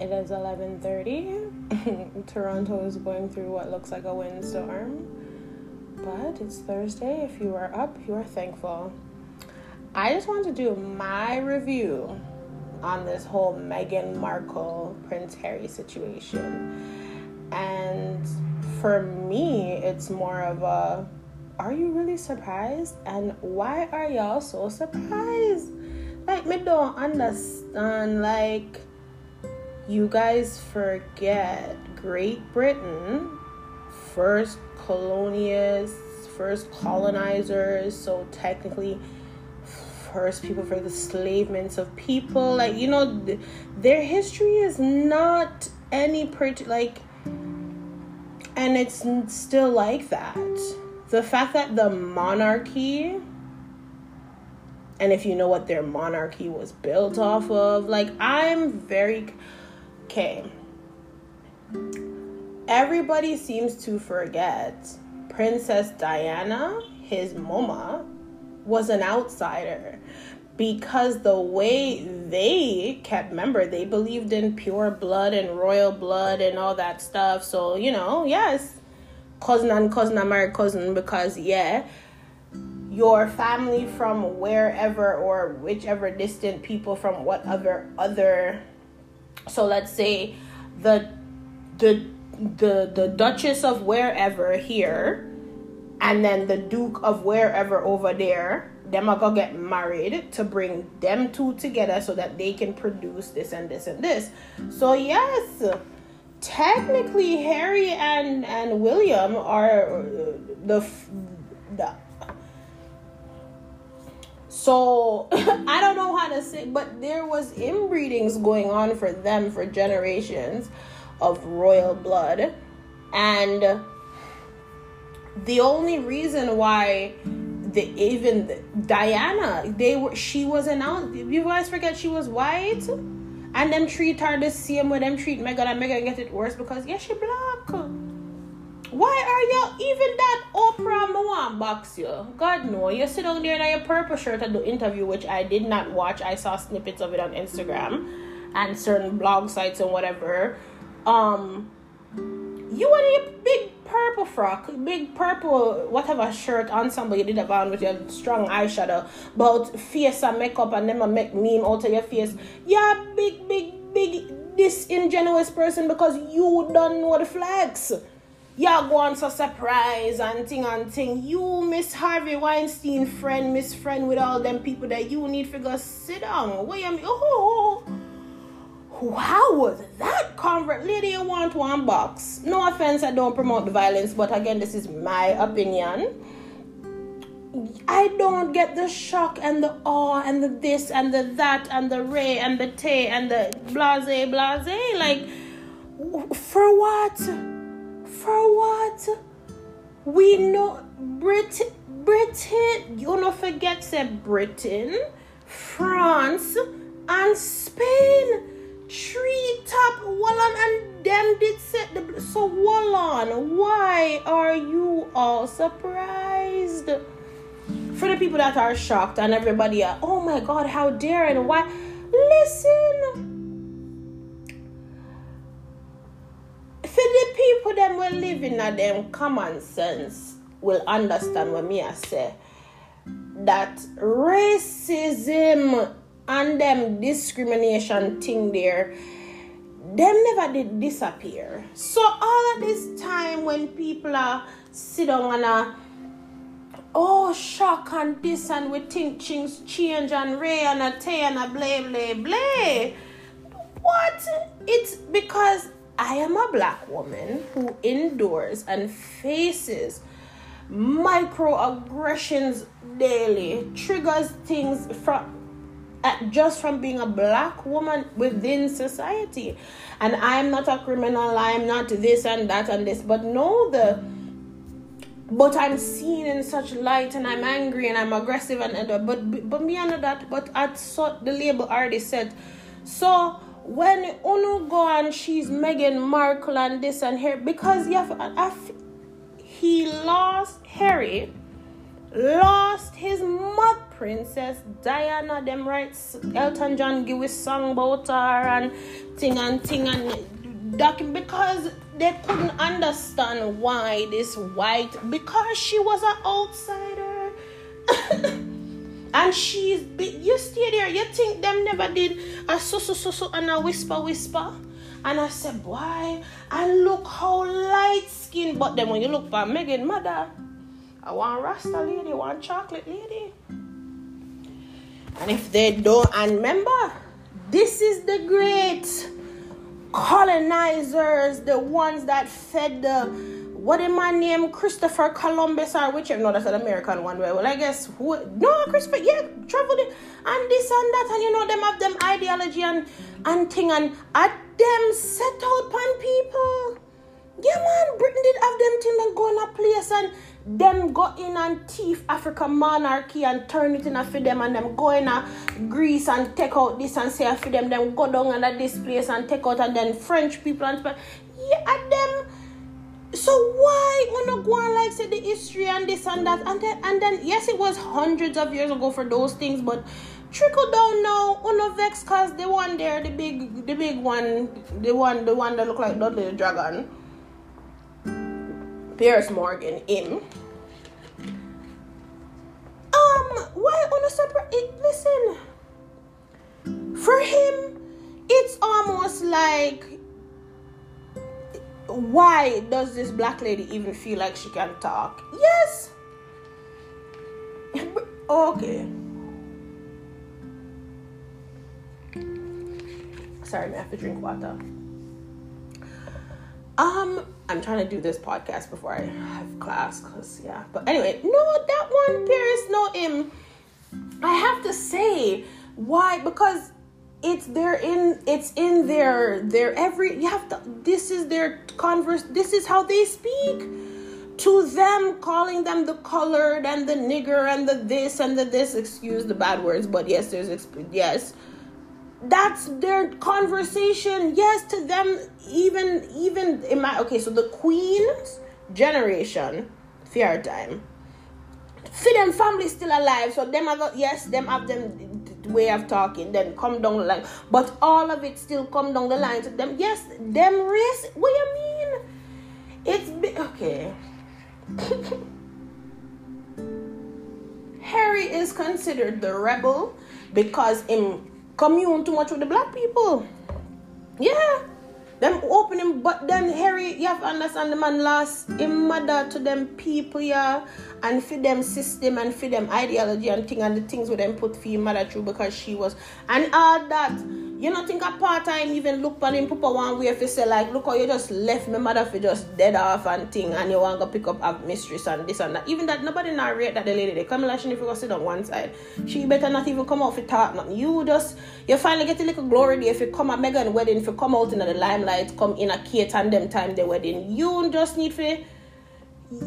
It is 11:30. Toronto is going through what looks like a windstorm. But it's Thursday. If you are up, you are thankful. I just want to do my review on this whole Meghan Markle Prince Harry situation. And for me, it's more of a are you really surprised? And why are y'all so surprised? Like, me don't understand. Like, you guys forget Great Britain, first colonists, first colonizers, so technically, first people for the slavements of people. Like, you know, th- their history is not any pretty, like, and it's still like that the fact that the monarchy and if you know what their monarchy was built off of like i'm very okay. Everybody seems to forget princess diana his mama was an outsider because the way they kept remember they believed in pure blood and royal blood and all that stuff. So you know yes. Cousin and cousin and married cousin because yeah your family from wherever or whichever distant people from whatever other so let's say the the the the duchess of wherever here and then the duke of wherever over there them are gonna get married to bring them two together so that they can produce this and this and this. So yes technically Harry and and William are uh, the the so I don't know how to say but there was inbreedings going on for them for generations of royal blood. And the only reason why the even Diana they were she was announced. You guys forget she was white? And them treat her the same way. Them treat Meghan and Meghan get it worse because yeah she black. Why are you even that Oprah want box you? God no, you sit down there in your purple shirt and do interview which I did not watch. I saw snippets of it on Instagram and certain blog sites and whatever. Um you and your big purple frock, big purple whatever shirt ensemble you did on with your strong eyeshadow, about face and makeup and a make meme out of your face. Yeah, big, big, big disingenuous person because you don't know the flags. Y'all go on so surprise and thing and thing. You Miss Harvey Weinstein friend, Miss Friend with all them people that you need to go sit down. Wait a minute. Oh, how was that convert lady you want to box? No offense, I don't promote the violence, but again, this is my opinion. I don't get the shock and the awe and the this and the that and the ray and the tay and the blase blase. Like, for what? For what? We know Britain, Britain. You don't forget, said Britain, France, and Spain treetop Wallon and them did set the so Wallon, why are you all surprised? For the people that are shocked and everybody are, oh my god, how dare and why listen. People that will live in a them common sense will understand what me I say. That racism and them discrimination thing there them never did disappear. So all of this time when people are sit on a oh shock and this and we think things change and ray and a tay and a blah blah blah what? It's because i am a black woman who endures and faces microaggressions daily triggers things from uh, just from being a black woman within society. And I'm not a criminal, I'm not this and that and this, but no, the but I'm seen in such light and I'm angry and I'm aggressive and but but me and that but at saw the label already said so when Uno go and she's Meghan Markle and this and here because yeah he lost Harry lost his mother, Princess Diana. Them rights, Elton John give a song about her and thing and thing and doc because they couldn't understand why this white because she was an outsider. And she's you stay there, you think them never did a so so so so and a whisper whisper. And I said, boy, and look how light skin. But then when you look for Meghan mother, I want Rasta lady, I want chocolate lady. And if they don't, and remember, this is the great colonizers, the ones that fed the what am my name? Christopher Columbus or whichever no that's an American one well I guess who no Christopher yeah traveled and this and that and you know them have them ideology and and thing and at them set out pan people. Yeah man, Britain did have them thing and go in a place and them go in and thief African monarchy and turn it in a for them and them go in a Greece and take out this and say for them, them go down and at this place and take out and then French people and yeah at them so why wanna go on like say the history and this and that? And then and then yes it was hundreds of years ago for those things but trickle down now uno vex cause the one there the big the big one the one the one that look like Dudley the dragon Piers Morgan him um why a separate it listen for him it's almost like why does this black lady even feel like she can talk? Yes. okay. Sorry, I have to drink water. Um, I'm trying to do this podcast before I have class, cause yeah. But anyway, no, that one Paris, no him. I have to say why because it's their in it's in their their every you have to this is their converse this is how they speak to them calling them the colored and the nigger and the this and the this excuse the bad words but yes there's yes. That's their conversation yes to them even even in my okay so the queen's generation fear time. For them family still alive so them have yes them have them way of talking, then come down the line. But all of it still come down the line to them. Yes, them race. What you mean? It's be- okay. Harry is considered the rebel because him commune too much with the black people. Yeah. Them opening, but then Harry, you have to understand the man lost him mother to them people, yeah, and for them system and for them ideology and thing and the things with them put for mother through because she was and all that. You know, think a part time even look on him, papa one way if you say like, look how you just left my mother for just dead off and thing, and you want to pick up a mistress and this and that. Even that nobody narrate that the lady they come she if you go sit on one side, she better not even come out for talk nothing. You just you finally get a little glory there if you come at Meghan wedding, if you come out in the limelight, come in a Kate and them time the wedding. You just need for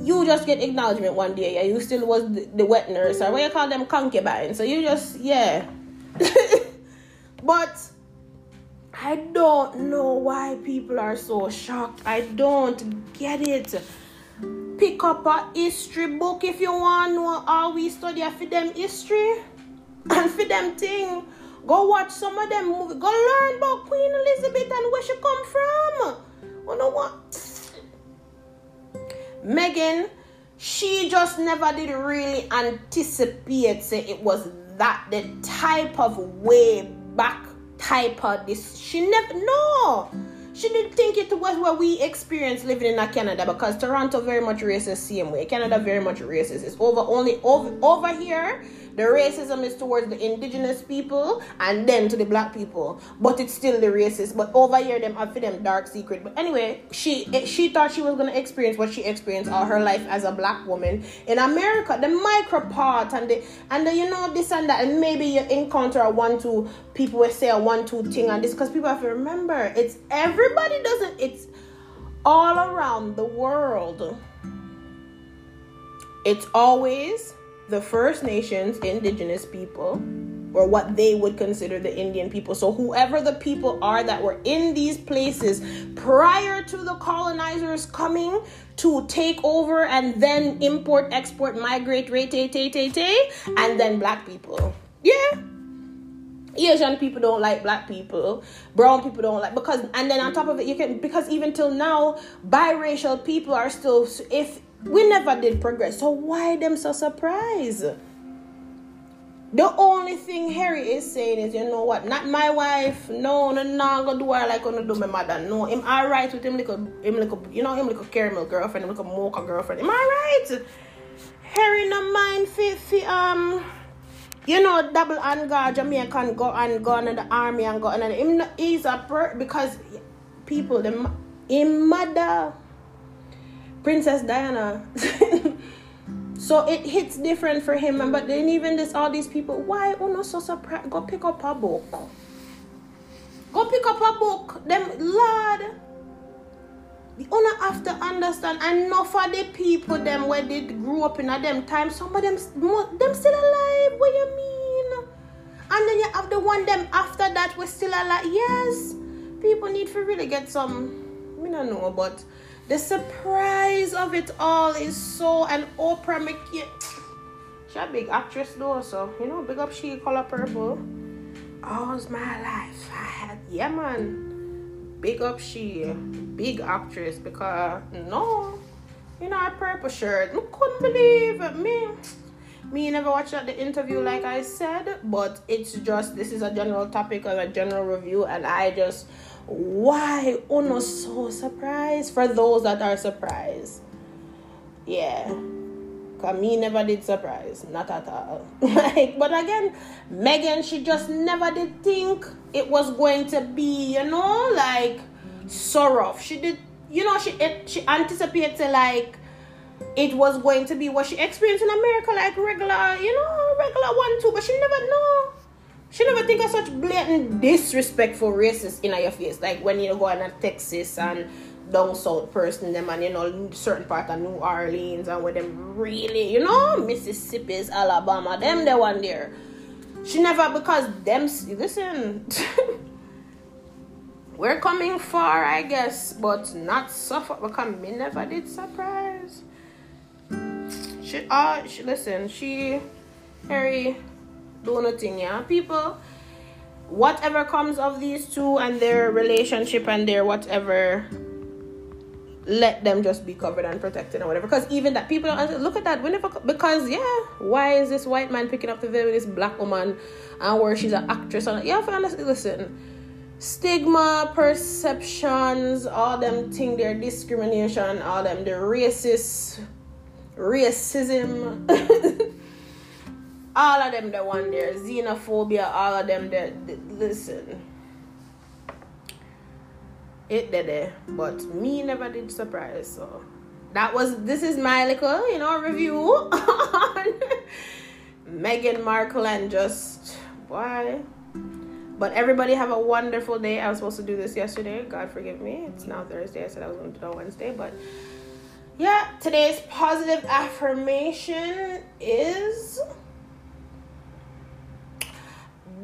you just get acknowledgement one day. Yeah, you still was the, the wet nurse or what you call them concubine. So you just yeah. but I don't know why people are so shocked. I don't get it. Pick up a history book if you want know how we study for them history and for them thing. Go watch some of them movies. Go learn about Queen Elizabeth and where she come from. You know what? Meghan, she just never did really anticipate say it was that the type of way back type of this. She never no. She didn't think it was what we experienced living in Canada because Toronto very much racist same way. Canada very much racist. It's over only over over here the racism is towards the indigenous people and then to the black people, but it's still the racist. But over here, them have for them dark secret. But anyway, she eh, she thought she was gonna experience what she experienced all her life as a black woman in America. The micro part and the and the, you know this and that, and maybe you encounter a one two people will say a one two thing and this because people have to remember it's everybody doesn't it's all around the world. It's always the First Nations, indigenous people, or what they would consider the Indian people. So, whoever the people are that were in these places prior to the colonizers coming to take over and then import, export, migrate, rate, and then black people. Yeah. Asian people don't like black people, brown people don't like because, and then on top of it, you can because even till now, biracial people are still. If we never did progress, so why them so surprised? The only thing Harry is saying is, you know what, not my wife. No, no, no, go do her like gonna do my mother. No, him alright with him a him a you know him a caramel girlfriend, him a mocha girlfriend. Am alright? Harry no mind fit um you know double and go Jamaican go and go in the army and go and him he's a per because people the him mother Princess Diana So it hits different for him. But then even this all these people, why uno so surprised? Go pick up a book. Go pick up a book. Them Lord. You owner have to understand enough of the people them where they grew up in a them time. Some of them them still alive. What you mean? And then you have the one them after that was still alive. Yes. People need to really get some We don't know, but the surprise of it all is so and Oprah McKay. she a big actress though, so you know, big up she color purple. All's my life. I had yeah man. Big up she big actress because no, you know, a purple shirt. I couldn't believe it. Me me never watched the interview like I said, but it's just this is a general topic of a general review, and I just why uno so surprised for those that are surprised yeah Cause me never did surprise, not at all. like, but again, Meghan, she just never did think it was going to be, you know, like so rough. She did, you know, she it, she anticipated like it was going to be what she experienced in America, like regular, you know, regular one two. But she never know she never think of such blatant disrespectful racist in your face. Like when you go in Texas and down south person them and you know certain part of New Orleans and where them really you know Mississippi's Alabama them the one there. She never because them listen we're coming far I guess but not suffer because me never did surprise. She uh she listen she Harry do nothing, yeah. People, whatever comes of these two and their relationship and their whatever, let them just be covered and protected or whatever. Because even that people look at that whenever because yeah, why is this white man picking up the veil with this black woman and where she's an actress and yeah, honestly, listen. Stigma, perceptions, all them thing, their discrimination, all them the racist racism all of them the one there xenophobia all of them there listen it did it but me never did surprise so that was this is my little you know review on Meghan Markle and just why but everybody have a wonderful day. I was supposed to do this yesterday. God forgive me. It's now Thursday. I said I was going to do it on Wednesday, but yeah, today's positive affirmation is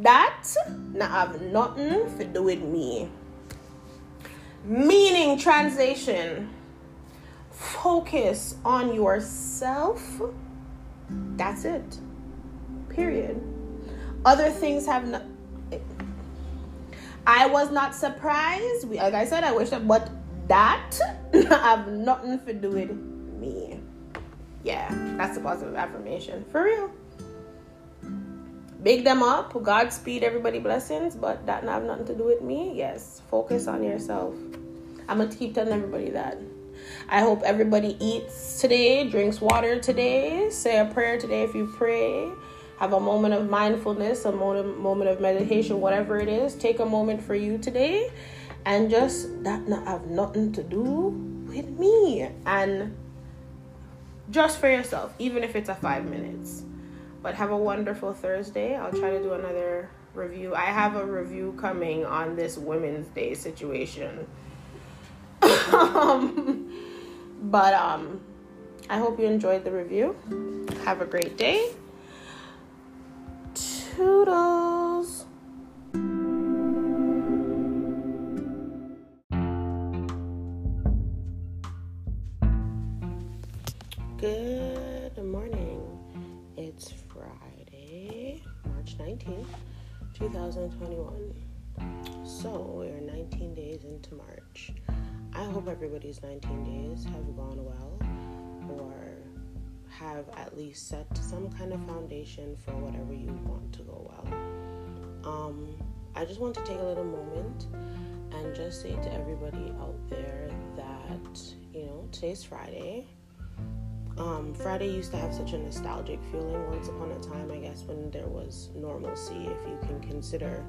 that now I have nothing to do with me. Meaning translation. Focus on yourself. That's it. Period. Other things have not I was not surprised. Like I said, I wish that, but that have nothing to do with me. Yeah, that's a positive affirmation. For real big them up. Godspeed everybody. Blessings. But that have nothing to do with me. Yes focus on yourself. I'm gonna keep telling everybody that. I hope everybody eats today drinks water today say a prayer today if you pray. Have a moment of mindfulness a moment, moment of meditation whatever it is. Take a moment for you today and just that not have nothing to do with me. And just for yourself even if it's a five minutes but have a wonderful Thursday. I'll try to do another review. I have a review coming on this Women's Day situation. um, but um, I hope you enjoyed the review. Have a great day. Toodles. 19th, 2021. So, we're 19 days into March. I hope everybody's 19 days have gone well or have at least set some kind of foundation for whatever you want to go well. Um, I just want to take a little moment and just say to everybody out there that, you know, today's Friday. Um, Friday used to have such a nostalgic feeling once upon a time, I guess, when there was normalcy, if you can consider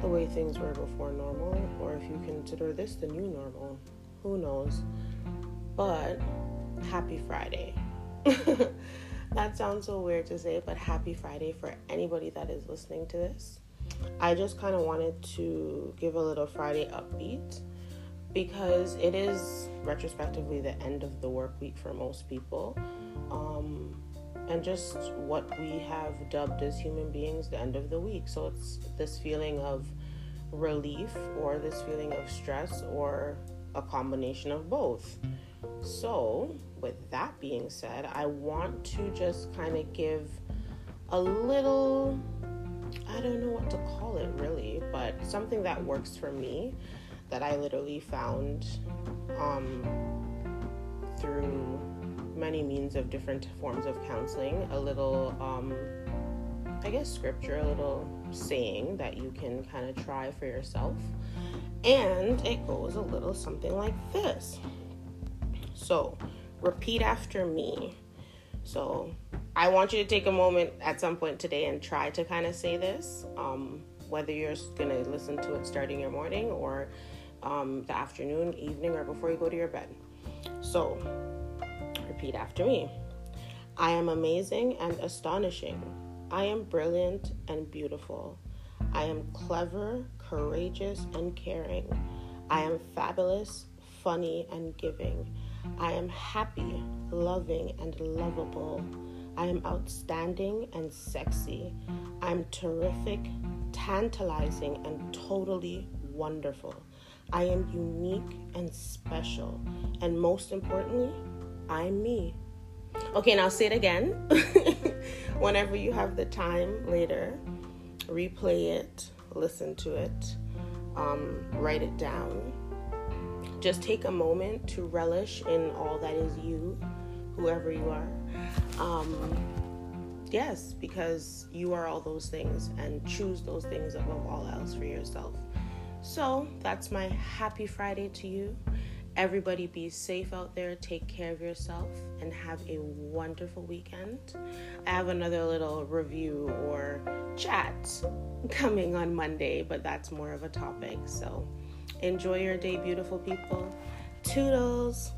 the way things were before normal, or if you consider this the new normal. Who knows? But happy Friday. that sounds so weird to say, but happy Friday for anybody that is listening to this. I just kind of wanted to give a little Friday upbeat because it is retrospectively the end of the work week for most people. Um, and just what we have dubbed as human beings the end of the week. So it's this feeling of relief or this feeling of stress or a combination of both. So, with that being said, I want to just kind of give a little I don't know what to call it really, but something that works for me that I literally found um, through many means of different forms of counseling. A little, um, I guess, scripture, a little saying that you can kind of try for yourself. And it goes a little something like this. So, repeat after me. So, I want you to take a moment at some point today and try to kind of say this. Um, whether you're going to listen to it starting your morning or um, the afternoon, evening, or before you go to your bed. So, repeat after me I am amazing and astonishing. I am brilliant and beautiful. I am clever, courageous, and caring. I am fabulous, funny, and giving. I am happy, loving, and lovable. I am outstanding and sexy. I'm terrific, tantalizing, and totally wonderful. I am unique and special. And most importantly, I'm me. Okay, now say it again. Whenever you have the time later, replay it, listen to it, um, write it down. Just take a moment to relish in all that is you, whoever you are. Um, yes, because you are all those things and choose those things above all else for yourself. So that's my happy Friday to you. Everybody be safe out there, take care of yourself, and have a wonderful weekend. I have another little review or chat coming on Monday, but that's more of a topic. So enjoy your day, beautiful people. Toodles.